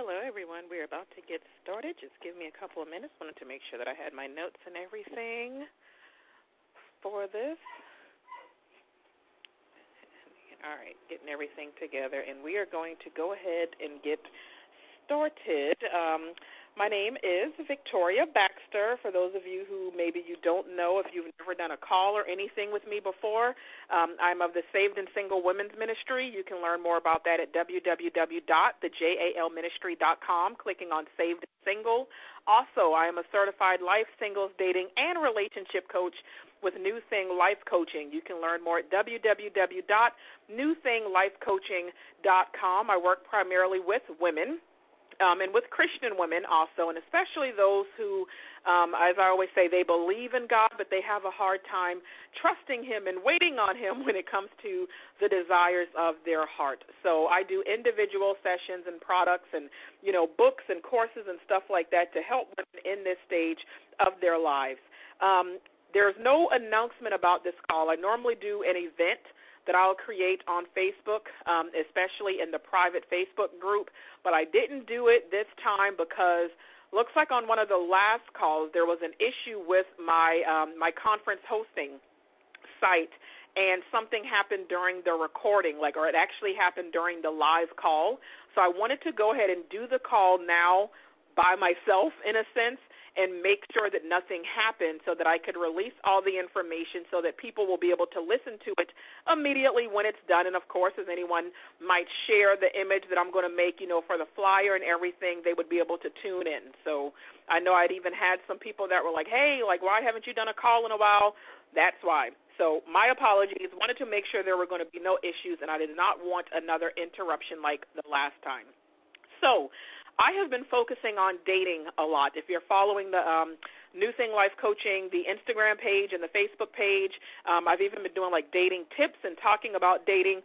Hello, everyone. We're about to get started. Just give me a couple of minutes. Wanted to make sure that I had my notes and everything for this. All right, getting everything together, and we are going to go ahead and get started. Um, my name is Victoria Baxter. For those of you who maybe you don't know, if you've never done a call or anything with me before, um, I'm of the Saved and Single Women's Ministry. You can learn more about that at www.thejalministry.com, clicking on Saved and Single. Also, I am a certified life, singles, dating, and relationship coach with New Thing Life Coaching. You can learn more at www.newthinglifecoaching.com. I work primarily with women um, and with Christian women also, and especially those who, um, as I always say, they believe in God, but they have a hard time trusting Him and waiting on Him when it comes to the desires of their heart. So I do individual sessions and products and you know books and courses and stuff like that to help women in this stage of their lives. Um, there's no announcement about this call. I normally do an event that I'll create on Facebook, um, especially in the private Facebook group. But I didn't do it this time because looks like on one of the last calls there was an issue with my um, my conference hosting site and something happened during the recording like or it actually happened during the live call so i wanted to go ahead and do the call now by myself in a sense and make sure that nothing happened so that I could release all the information so that people will be able to listen to it immediately when it's done. And of course, as anyone might share the image that I'm going to make, you know, for the flyer and everything, they would be able to tune in. So I know I'd even had some people that were like, hey, like, why haven't you done a call in a while? That's why. So my apologies. Wanted to make sure there were going to be no issues, and I did not want another interruption like the last time. So I have been focusing on dating a lot. If you're following the um, New Thing Life Coaching, the Instagram page and the Facebook page, um, I've even been doing like dating tips and talking about dating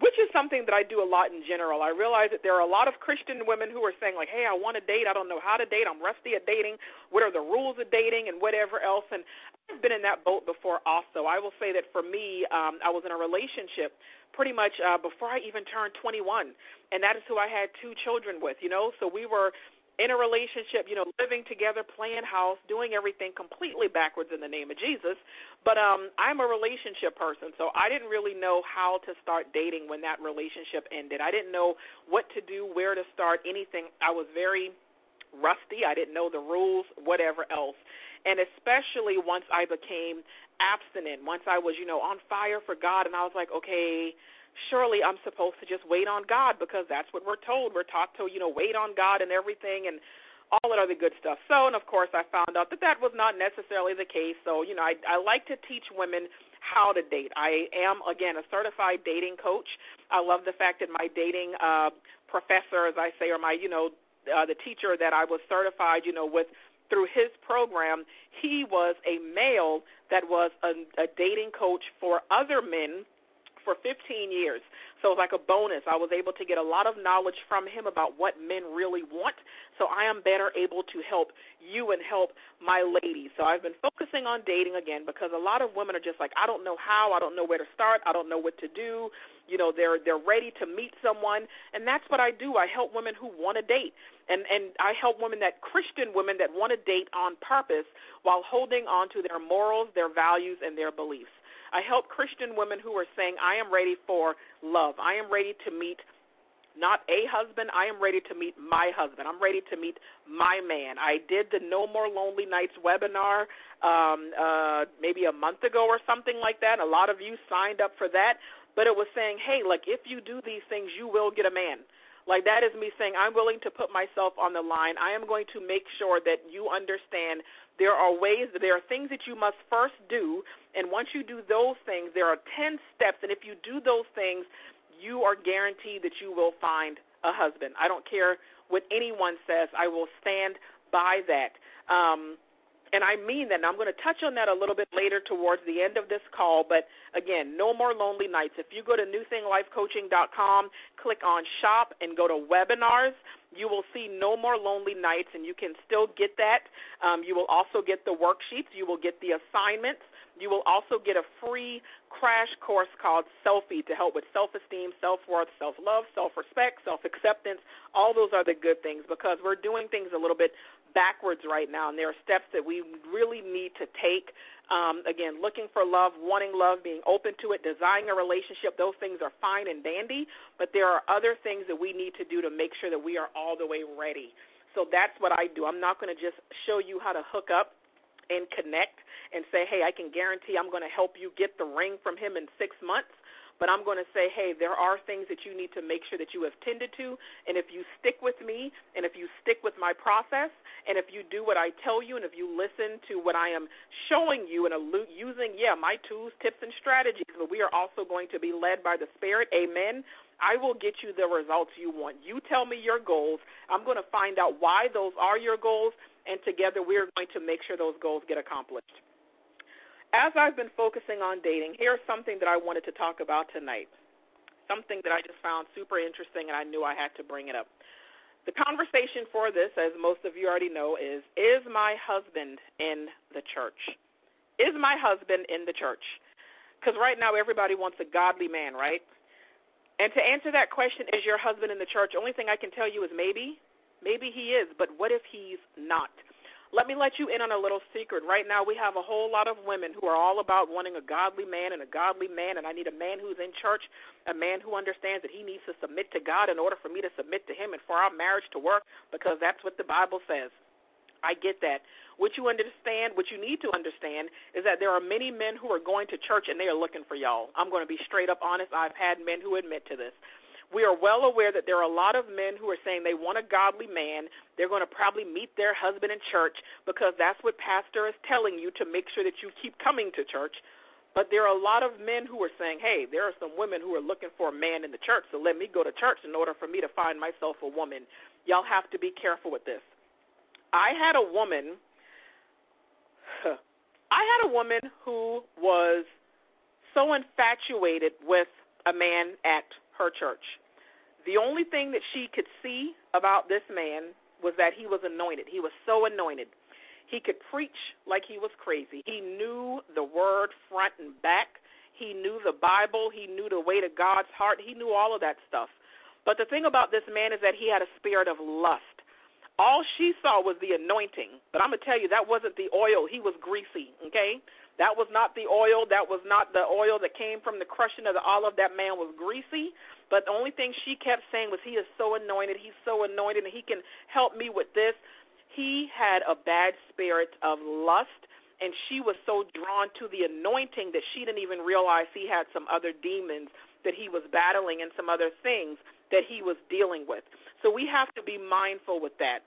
which is something that I do a lot in general. I realize that there are a lot of Christian women who are saying like, "Hey, I want to date. I don't know how to date. I'm rusty at dating. What are the rules of dating and whatever else?" And I've been in that boat before. Also, I will say that for me, um, I was in a relationship pretty much uh, before I even turned 21, and that is who I had two children with. You know, so we were in a relationship, you know, living together, playing house, doing everything completely backwards in the name of Jesus. But um I'm a relationship person, so I didn't really know how to start dating when that relationship ended. I didn't know what to do, where to start, anything. I was very rusty. I didn't know the rules, whatever else. And especially once I became abstinent, once I was, you know, on fire for God and I was like, okay, surely I'm supposed to just wait on God because that's what we're told. We're taught to, you know, wait on God and everything and all that other good stuff. So, and of course, I found out that that was not necessarily the case. So, you know, I, I like to teach women how to date. I am, again, a certified dating coach. I love the fact that my dating uh, professor, as I say, or my, you know, uh, the teacher that I was certified, you know, with through his program, he was a male that was a, a dating coach for other men for 15 years. So it's like a bonus. I was able to get a lot of knowledge from him about what men really want. So I am better able to help you and help my ladies. So I've been focusing on dating again because a lot of women are just like, I don't know how, I don't know where to start, I don't know what to do. You know, they're they're ready to meet someone, and that's what I do. I help women who want to date, and and I help women that Christian women that want to date on purpose while holding on to their morals, their values, and their beliefs. I help Christian women who are saying, I am ready for love. I am ready to meet not a husband. I am ready to meet my husband. I'm ready to meet my man. I did the No More Lonely Nights webinar um, uh, maybe a month ago or something like that. A lot of you signed up for that, but it was saying, hey, like if you do these things, you will get a man. Like that is me saying, I'm willing to put myself on the line. I am going to make sure that you understand there are ways, there are things that you must first do, and once you do those things, there are 10 steps, and if you do those things, you are guaranteed that you will find a husband. I don't care what anyone says, I will stand by that. Um, and I mean that. And I'm going to touch on that a little bit later towards the end of this call. But again, no more lonely nights. If you go to newthinglifecoaching.com, click on shop, and go to webinars, you will see no more lonely nights, and you can still get that. Um, you will also get the worksheets. You will get the assignments. You will also get a free crash course called Selfie to help with self esteem, self worth, self love, self respect, self acceptance. All those are the good things because we're doing things a little bit backwards right now, and there are steps that we really need to take. Um, again, looking for love, wanting love, being open to it, desiring a relationship, those things are fine and dandy, but there are other things that we need to do to make sure that we are all the way ready. So that's what I do. I'm not going to just show you how to hook up and connect and say, hey, I can guarantee I'm going to help you get the ring from him in six months. But I'm going to say, hey, there are things that you need to make sure that you have tended to. And if you stick with me, and if you stick with my process, and if you do what I tell you, and if you listen to what I am showing you and using, yeah, my tools, tips, and strategies, but we are also going to be led by the Spirit. Amen. I will get you the results you want. You tell me your goals. I'm going to find out why those are your goals, and together we are going to make sure those goals get accomplished as I've been focusing on dating, here's something that I wanted to talk about tonight. Something that I just found super interesting, and I knew I had to bring it up. The conversation for this, as most of you already know, is Is my husband in the church? Is my husband in the church? Because right now everybody wants a godly man, right? And to answer that question, is your husband in the church? Only thing I can tell you is maybe. Maybe he is, but what if he's not? Let me let you in on a little secret. Right now, we have a whole lot of women who are all about wanting a godly man and a godly man, and I need a man who's in church, a man who understands that he needs to submit to God in order for me to submit to him and for our marriage to work because that's what the Bible says. I get that. What you understand, what you need to understand, is that there are many men who are going to church and they are looking for y'all. I'm going to be straight up honest. I've had men who admit to this we are well aware that there are a lot of men who are saying they want a godly man. They're going to probably meet their husband in church because that's what pastor is telling you to make sure that you keep coming to church. But there are a lot of men who are saying, hey, there are some women who are looking for a man in the church, so let me go to church in order for me to find myself a woman. Y'all have to be careful with this. I had a woman, I had a woman who was so infatuated with a man at her church. The only thing that she could see about this man was that he was anointed. He was so anointed. He could preach like he was crazy. He knew the word front and back. He knew the Bible. He knew the way to God's heart. He knew all of that stuff. But the thing about this man is that he had a spirit of lust. All she saw was the anointing. But I'm going to tell you, that wasn't the oil. He was greasy, okay? That was not the oil. That was not the oil that came from the crushing of the olive. That man was greasy. But the only thing she kept saying was, He is so anointed. He's so anointed, and He can help me with this. He had a bad spirit of lust, and she was so drawn to the anointing that she didn't even realize he had some other demons that he was battling and some other things that he was dealing with. So we have to be mindful with that.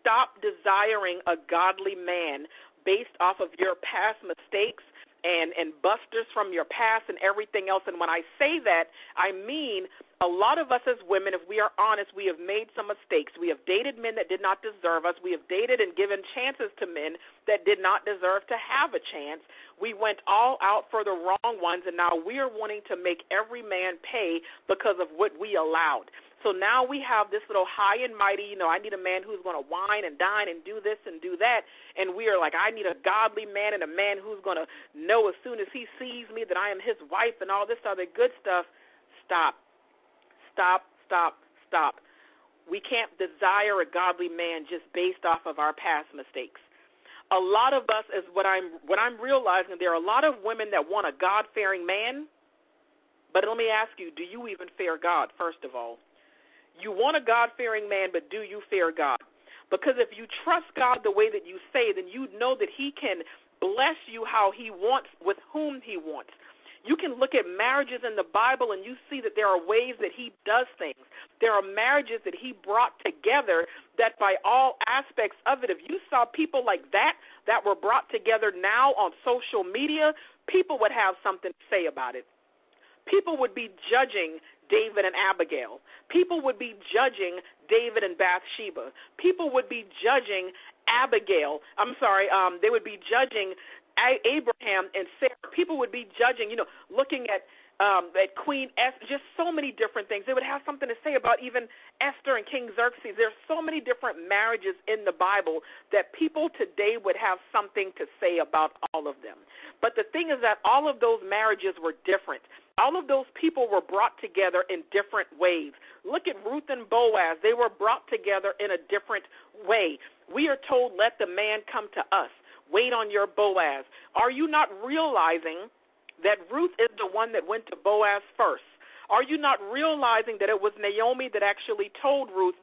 Stop desiring a godly man based off of your past mistakes and and busters from your past and everything else. And when i say that i mean a lot of us as women if we are honest we have made some mistakes. We have dated men that did not deserve us. We have dated and given chances to men that did not deserve to have a chance. We went all out for the wrong ones and now we are wanting to make every man pay because of what we allowed so now we have this little high and mighty, you know, I need a man who's going to wine and dine and do this and do that. And we are like, I need a godly man and a man who's going to know as soon as he sees me that I am his wife and all this other good stuff. Stop. Stop, stop, stop. We can't desire a godly man just based off of our past mistakes. A lot of us is what I'm what I'm realizing there are a lot of women that want a God fearing man. But let me ask you, do you even fear God, first of all? You want a God fearing man, but do you fear God? Because if you trust God the way that you say, then you know that He can bless you how He wants, with whom He wants. You can look at marriages in the Bible and you see that there are ways that He does things. There are marriages that He brought together that, by all aspects of it, if you saw people like that that were brought together now on social media, people would have something to say about it. People would be judging David and Abigail. People would be judging David and Bathsheba. People would be judging Abigail. I'm sorry, um, they would be judging Abraham and Sarah. People would be judging, you know, looking at um, that Queen Esther, just so many different things. They would have something to say about even Esther and King Xerxes. There's so many different marriages in the Bible that people today would have something to say about all of them. But the thing is that all of those marriages were different. All of those people were brought together in different ways. Look at Ruth and Boaz. They were brought together in a different way. We are told, let the man come to us. Wait on your Boaz. Are you not realizing that Ruth is the one that went to Boaz first. Are you not realizing that it was Naomi that actually told Ruth,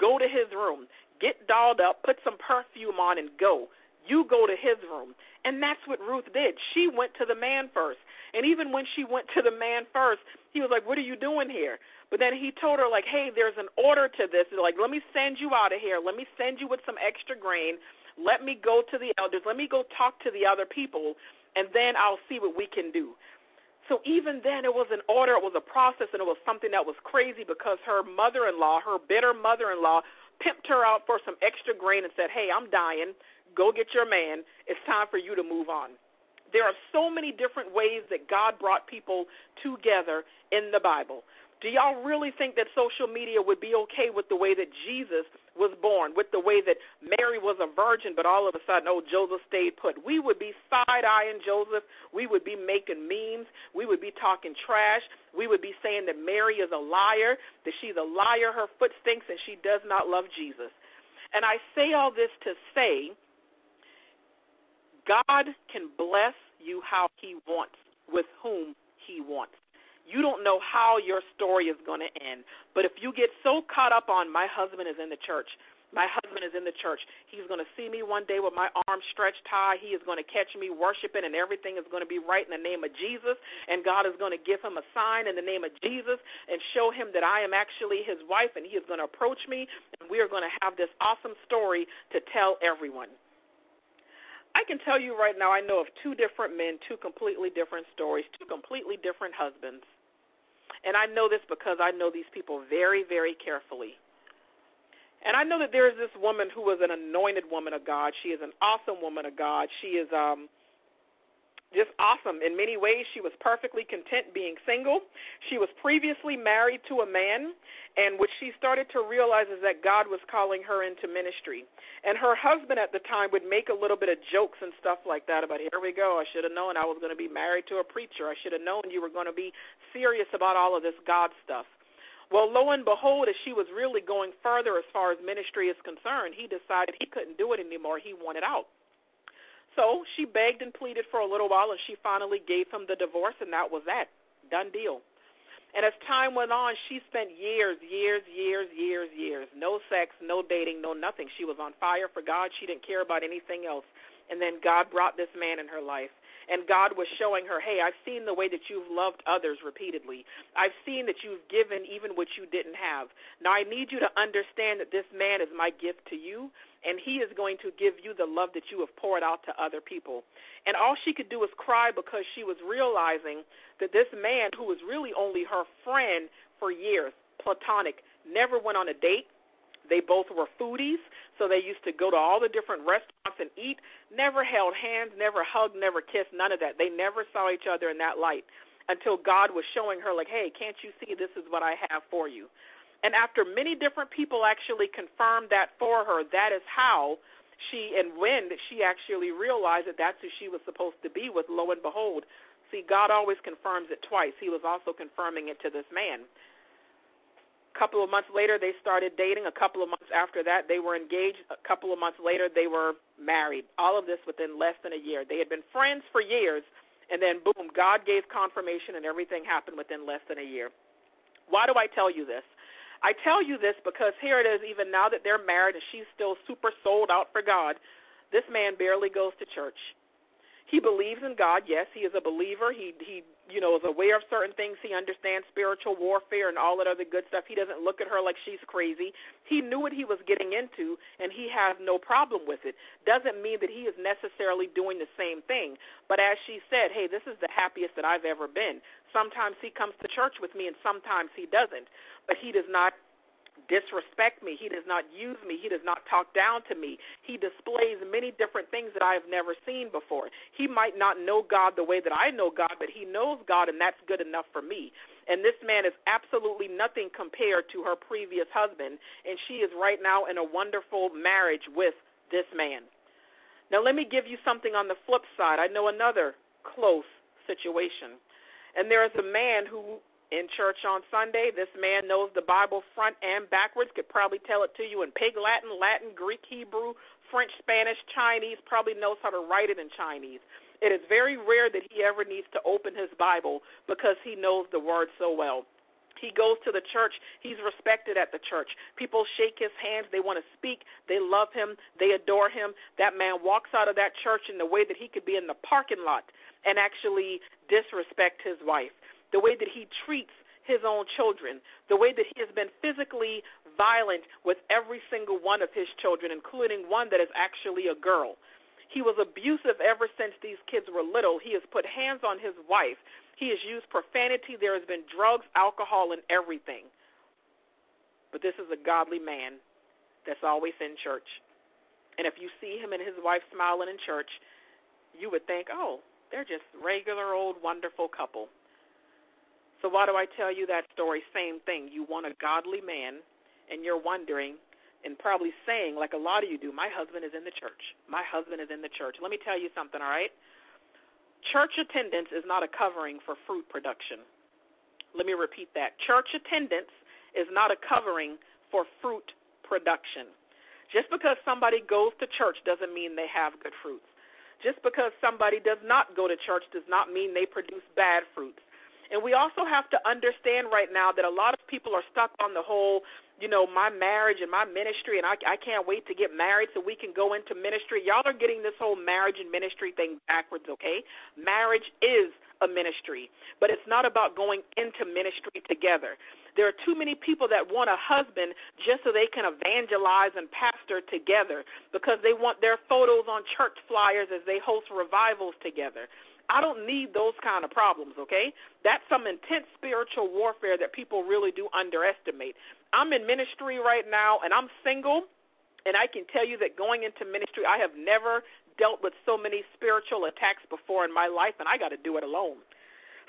go to his room, get dolled up, put some perfume on, and go? You go to his room. And that's what Ruth did. She went to the man first. And even when she went to the man first, he was like, What are you doing here? But then he told her, like, hey, there's an order to this. Like, let me send you out of here. Let me send you with some extra grain. Let me go to the elders. Let me go talk to the other people and then I'll see what we can do. So even then, it was an order, it was a process, and it was something that was crazy because her mother in law, her bitter mother in law, pimped her out for some extra grain and said, Hey, I'm dying. Go get your man. It's time for you to move on. There are so many different ways that God brought people together in the Bible. Do y'all really think that social media would be okay with the way that Jesus was born, with the way that Mary was a virgin, but all of a sudden, oh, Joseph stayed put? We would be side eyeing Joseph. We would be making memes. We would be talking trash. We would be saying that Mary is a liar, that she's a liar, her foot stinks, and she does not love Jesus. And I say all this to say God can bless you how He wants, with whom He wants. You don't know how your story is going to end. But if you get so caught up on my husband is in the church, my husband is in the church. He's going to see me one day with my arms stretched high. He is going to catch me worshiping, and everything is going to be right in the name of Jesus. And God is going to give him a sign in the name of Jesus and show him that I am actually his wife, and he is going to approach me, and we are going to have this awesome story to tell everyone. I can tell you right now, I know of two different men, two completely different stories, two completely different husbands. And I know this because I know these people very, very carefully. And I know that there is this woman who was an anointed woman of God. She is an awesome woman of God. She is um just awesome in many ways. She was perfectly content being single. She was previously married to a man, and what she started to realize is that God was calling her into ministry. And her husband at the time would make a little bit of jokes and stuff like that about, here we go, I should have known I was going to be married to a preacher. I should have known you were going to be serious about all of this God stuff. Well, lo and behold, as she was really going further as far as ministry is concerned, he decided he couldn't do it anymore. He wanted out. So she begged and pleaded for a little while, and she finally gave him the divorce, and that was that. Done deal. And as time went on, she spent years, years, years, years, years. No sex, no dating, no nothing. She was on fire for God. She didn't care about anything else. And then God brought this man in her life. And God was showing her, hey, I've seen the way that you've loved others repeatedly. I've seen that you've given even what you didn't have. Now I need you to understand that this man is my gift to you and he is going to give you the love that you have poured out to other people. And all she could do was cry because she was realizing that this man, who was really only her friend for years, platonic, never went on a date. They both were foodies, so they used to go to all the different restaurants and eat, never held hands, never hugged, never kissed, none of that. They never saw each other in that light until God was showing her, like, hey, can't you see this is what I have for you? And after many different people actually confirmed that for her, that is how she and when she actually realized that that's who she was supposed to be with. Lo and behold, see, God always confirms it twice. He was also confirming it to this man. A couple of months later, they started dating. A couple of months after that, they were engaged. A couple of months later, they were married. All of this within less than a year. They had been friends for years, and then boom, God gave confirmation, and everything happened within less than a year. Why do I tell you this? I tell you this because here it is, even now that they're married and she's still super sold out for God, this man barely goes to church. He believes in God, yes, he is a believer. He he you know is aware of certain things. He understands spiritual warfare and all that other good stuff. He doesn't look at her like she's crazy. He knew what he was getting into and he has no problem with it. Doesn't mean that he is necessarily doing the same thing. But as she said, hey, this is the happiest that I've ever been. Sometimes he comes to church with me and sometimes he doesn't but he does not disrespect me. He does not use me. He does not talk down to me. He displays many different things that I have never seen before. He might not know God the way that I know God, but he knows God, and that's good enough for me. And this man is absolutely nothing compared to her previous husband, and she is right now in a wonderful marriage with this man. Now, let me give you something on the flip side. I know another close situation. And there is a man who in church on Sunday. This man knows the Bible front and backwards, could probably tell it to you in Pig Latin, Latin, Greek, Hebrew, French, Spanish, Chinese, probably knows how to write it in Chinese. It is very rare that he ever needs to open his Bible because he knows the word so well. He goes to the church. He's respected at the church. People shake his hands. They want to speak. They love him. They adore him. That man walks out of that church in the way that he could be in the parking lot and actually disrespect his wife the way that he treats his own children, the way that he has been physically violent with every single one of his children, including one that is actually a girl. He was abusive ever since these kids were little. He has put hands on his wife. He has used profanity. There has been drugs, alcohol, and everything. But this is a godly man that's always in church. And if you see him and his wife smiling in church, you would think, oh, they're just regular old wonderful couple. So why do I tell you that story? Same thing. You want a godly man, and you're wondering and probably saying, like a lot of you do, my husband is in the church. My husband is in the church. Let me tell you something, all right? Church attendance is not a covering for fruit production. Let me repeat that. Church attendance is not a covering for fruit production. Just because somebody goes to church doesn't mean they have good fruits. Just because somebody does not go to church does not mean they produce bad fruits. And we also have to understand right now that a lot of people are stuck on the whole, you know, my marriage and my ministry, and I, I can't wait to get married so we can go into ministry. Y'all are getting this whole marriage and ministry thing backwards, okay? Marriage is a ministry, but it's not about going into ministry together. There are too many people that want a husband just so they can evangelize and pastor together because they want their photos on church flyers as they host revivals together. I don't need those kind of problems, okay? That's some intense spiritual warfare that people really do underestimate. I'm in ministry right now and I'm single, and I can tell you that going into ministry, I have never dealt with so many spiritual attacks before in my life, and I got to do it alone.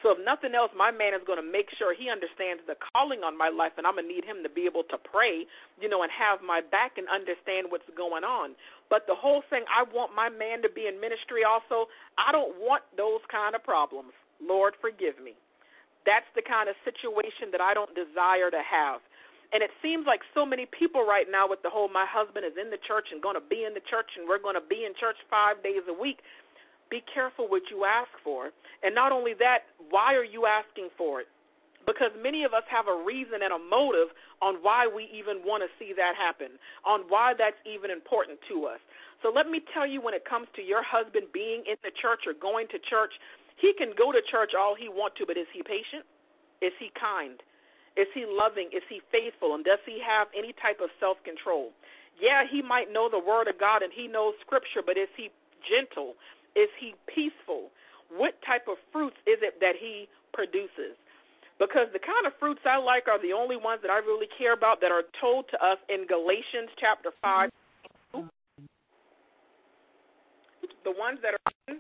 So if nothing else, my man is going to make sure he understands the calling on my life, and I'm going to need him to be able to pray, you know, and have my back and understand what's going on. But the whole thing, I want my man to be in ministry also. I don't want those kind of problems. Lord, forgive me. That's the kind of situation that I don't desire to have. And it seems like so many people right now with the whole my husband is in the church and going to be in the church and we're going to be in church five days a week be careful what you ask for. And not only that, why are you asking for it? Because many of us have a reason and a motive on why we even want to see that happen, on why that's even important to us. So let me tell you when it comes to your husband being in the church or going to church, he can go to church all he wants to, but is he patient? Is he kind? Is he loving? Is he faithful? And does he have any type of self control? Yeah, he might know the word of God and he knows scripture, but is he gentle? Is he peaceful? What type of fruits is it that he produces? Because the kind of fruits I like are the only ones that I really care about that are told to us in Galatians chapter 5. The ones that are.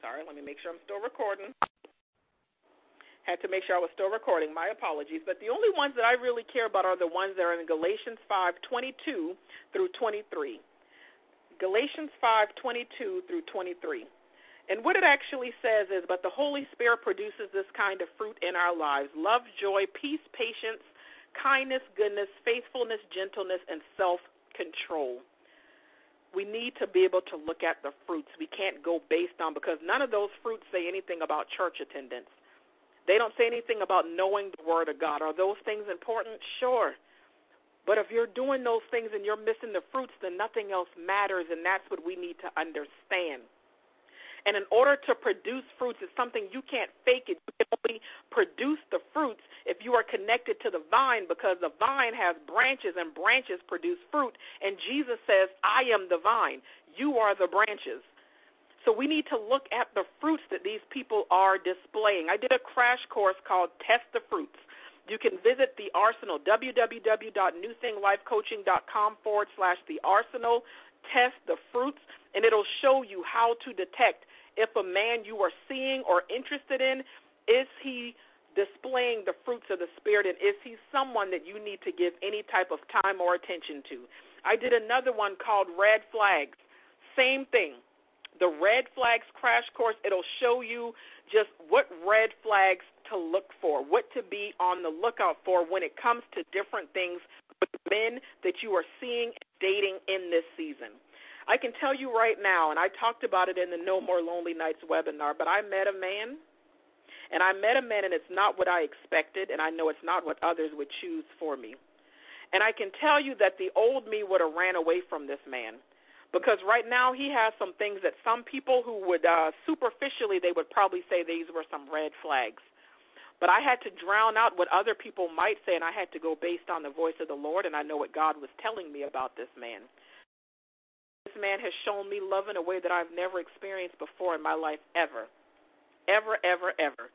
Sorry, let me make sure I'm still recording. Had to make sure I was still recording. My apologies. But the only ones that I really care about are the ones that are in Galatians 5 22 through 23. Galatians 5:22 through 23. And what it actually says is, but the Holy Spirit produces this kind of fruit in our lives love, joy, peace, patience, kindness, goodness, faithfulness, gentleness, and self control. We need to be able to look at the fruits. We can't go based on, because none of those fruits say anything about church attendance. They don't say anything about knowing the Word of God. Are those things important? Sure. But if you're doing those things and you're missing the fruits, then nothing else matters, and that's what we need to understand. And in order to produce fruits, it's something you can't fake it. You can only produce the fruits if you are connected to the vine because the vine has branches and branches produce fruit. And Jesus says, I am the vine. You are the branches. So we need to look at the fruits that these people are displaying. I did a crash course called Test the Fruits You can visit the Arsenal, www.newthinglifecoaching.com forward slash the Arsenal. Test the fruits, and it'll show you how to detect if a man you are seeing or interested in is he displaying the fruits of the Spirit, and is he someone that you need to give any type of time or attention to? I did another one called Red Flags. Same thing. The Red Flags Crash Course, it'll show you just what red flags to look for, what to be on the lookout for when it comes to different things with men that you are seeing and dating in this season. I can tell you right now, and I talked about it in the No More Lonely Nights webinar, but I met a man and I met a man, and it's not what I expected, and I know it's not what others would choose for me. And I can tell you that the old me would have ran away from this man because right now he has some things that some people who would uh, superficially they would probably say these were some red flags. But I had to drown out what other people might say, and I had to go based on the voice of the Lord, and I know what God was telling me about this man. This man has shown me love in a way that I've never experienced before in my life, ever ever, ever, ever.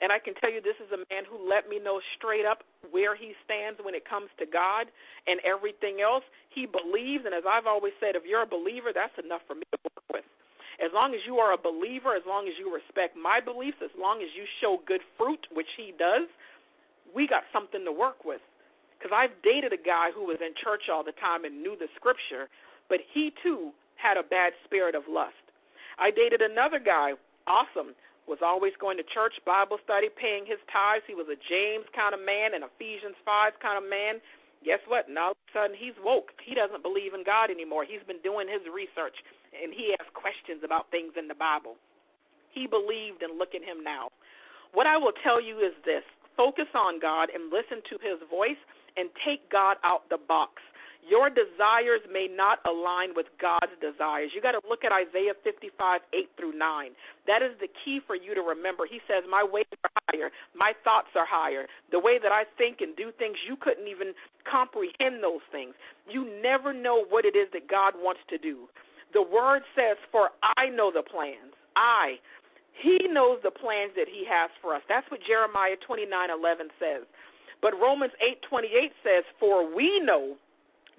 And I can tell you, this is a man who let me know straight up where he stands when it comes to God and everything else. He believes, and as I've always said, if you're a believer, that's enough for me to work with. As long as you are a believer, as long as you respect my beliefs, as long as you show good fruit, which he does, we got something to work with. Because I've dated a guy who was in church all the time and knew the scripture, but he too had a bad spirit of lust. I dated another guy, awesome, was always going to church, Bible study, paying his tithes. He was a James kind of man, an Ephesians 5 kind of man. Guess what? Now all of a sudden he's woke. He doesn't believe in God anymore. He's been doing his research and he has questions about things in the Bible. He believed and look at him now. What I will tell you is this focus on God and listen to his voice and take God out the box. Your desires may not align with God's desires. You got to look at Isaiah 55, 8 through 9. That is the key for you to remember. He says, My ways are higher, my thoughts are higher. The way that I think and do things, you couldn't even comprehend those things. You never know what it is that God wants to do. The word says, For I know the plans. I. He knows the plans that he has for us. That's what Jeremiah 29, 11 says. But Romans 8, 28 says, For we know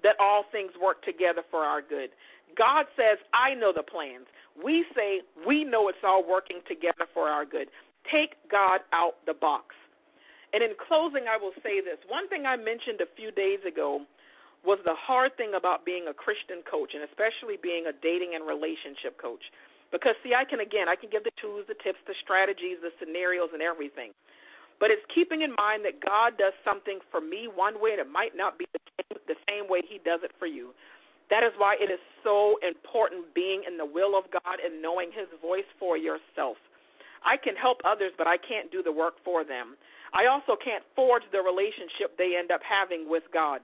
that all things work together for our good. God says, I know the plans. We say, we know it's all working together for our good. Take God out the box. And in closing, I will say this. One thing I mentioned a few days ago was the hard thing about being a Christian coach, and especially being a dating and relationship coach. Because, see, I can, again, I can give the tools, the tips, the strategies, the scenarios, and everything. But it's keeping in mind that God does something for me one way and it might not be the same, the same way He does it for you. That is why it is so important being in the will of God and knowing His voice for yourself. I can help others, but I can't do the work for them. I also can't forge the relationship they end up having with God.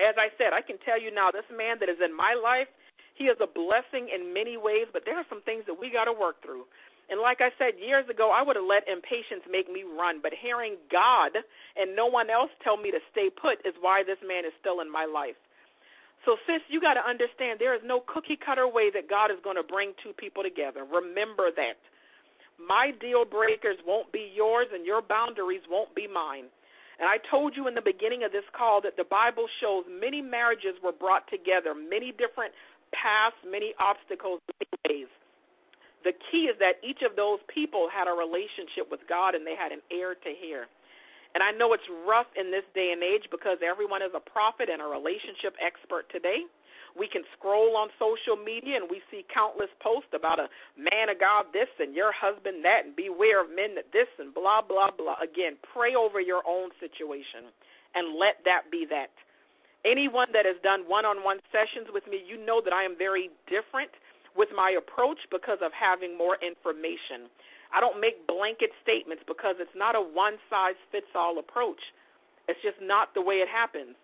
As I said, I can tell you now, this man that is in my life, he is a blessing in many ways, but there are some things that we got to work through. And like I said years ago, I would have let impatience make me run. But hearing God and no one else tell me to stay put is why this man is still in my life. So, sis, you got to understand there is no cookie cutter way that God is going to bring two people together. Remember that. My deal breakers won't be yours, and your boundaries won't be mine. And I told you in the beginning of this call that the Bible shows many marriages were brought together, many different paths, many obstacles, many ways. The key is that each of those people had a relationship with God and they had an ear to hear. And I know it's rough in this day and age because everyone is a prophet and a relationship expert today. We can scroll on social media and we see countless posts about a man of God this and your husband that and beware of men that this and blah, blah, blah. Again, pray over your own situation and let that be that. Anyone that has done one on one sessions with me, you know that I am very different with my approach because of having more information. I don't make blanket statements because it's not a one size fits all approach. It's just not the way it happens.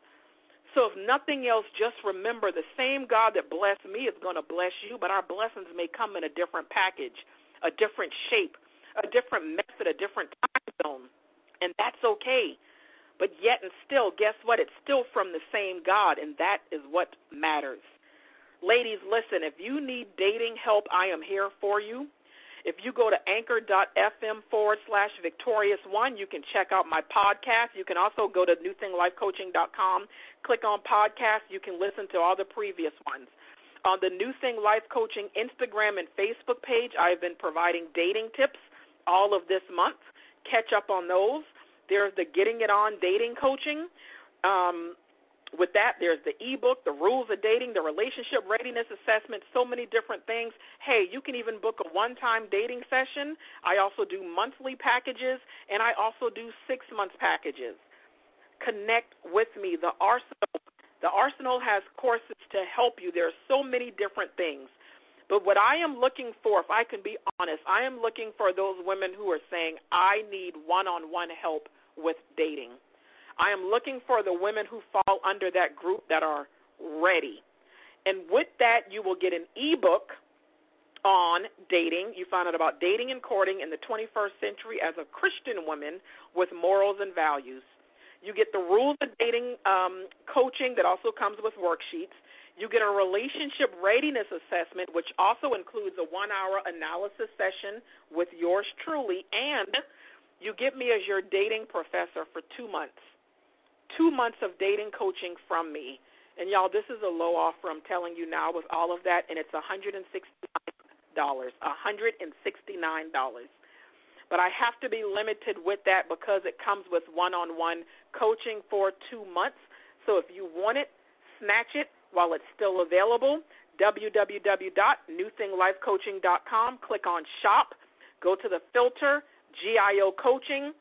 So, if nothing else, just remember the same God that blessed me is going to bless you, but our blessings may come in a different package, a different shape, a different method, a different time zone. And that's okay. But yet and still, guess what? It's still from the same God, and that is what matters. Ladies, listen, if you need dating help, I am here for you. If you go to anchor.fm forward slash victorious one, you can check out my podcast. You can also go to newthinglifecoaching.com, click on podcast. You can listen to all the previous ones. On the New Thing Life Coaching Instagram and Facebook page, I've been providing dating tips all of this month. Catch up on those. There's the Getting It On dating coaching. Um, with that, there's the ebook, the rules of dating, the relationship readiness assessment, so many different things. Hey, you can even book a one time dating session. I also do monthly packages, and I also do six month packages. Connect with me. The Arsenal. The Arsenal has courses to help you. There are so many different things. But what I am looking for, if I can be honest, I am looking for those women who are saying, I need one on one help with dating. I am looking for the women who fall under that group that are ready. And with that, you will get an ebook on dating. You find out about dating and courting in the 21st century as a Christian woman with morals and values. You get the rules of dating um, coaching that also comes with worksheets. You get a relationship readiness assessment, which also includes a one hour analysis session with yours truly. And you get me as your dating professor for two months two months of dating coaching from me. And y'all, this is a low offer. I'm telling you now with all of that, and it's $169. $169. But I have to be limited with that because it comes with one on one coaching for two months. So if you want it, snatch it while it's still available. www.newthinglifecoaching.com. Click on shop. Go to the filter, GIO coaching,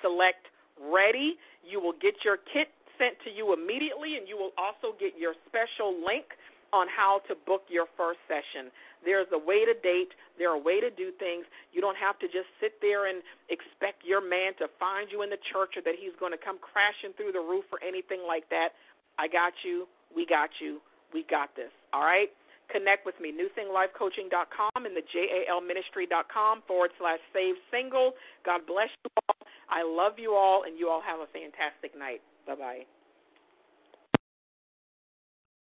select ready. You will get your kit sent to you immediately, and you will also get your special link on how to book your first session. There's a way to date, there's a way to do things. You don't have to just sit there and expect your man to find you in the church or that he's going to come crashing through the roof or anything like that. I got you. We got you. We got this. All right? Connect with me, newthinglifecoaching.com and the jalministry.com forward slash save single. God bless you all. I love you all, and you all have a fantastic night. Bye bye.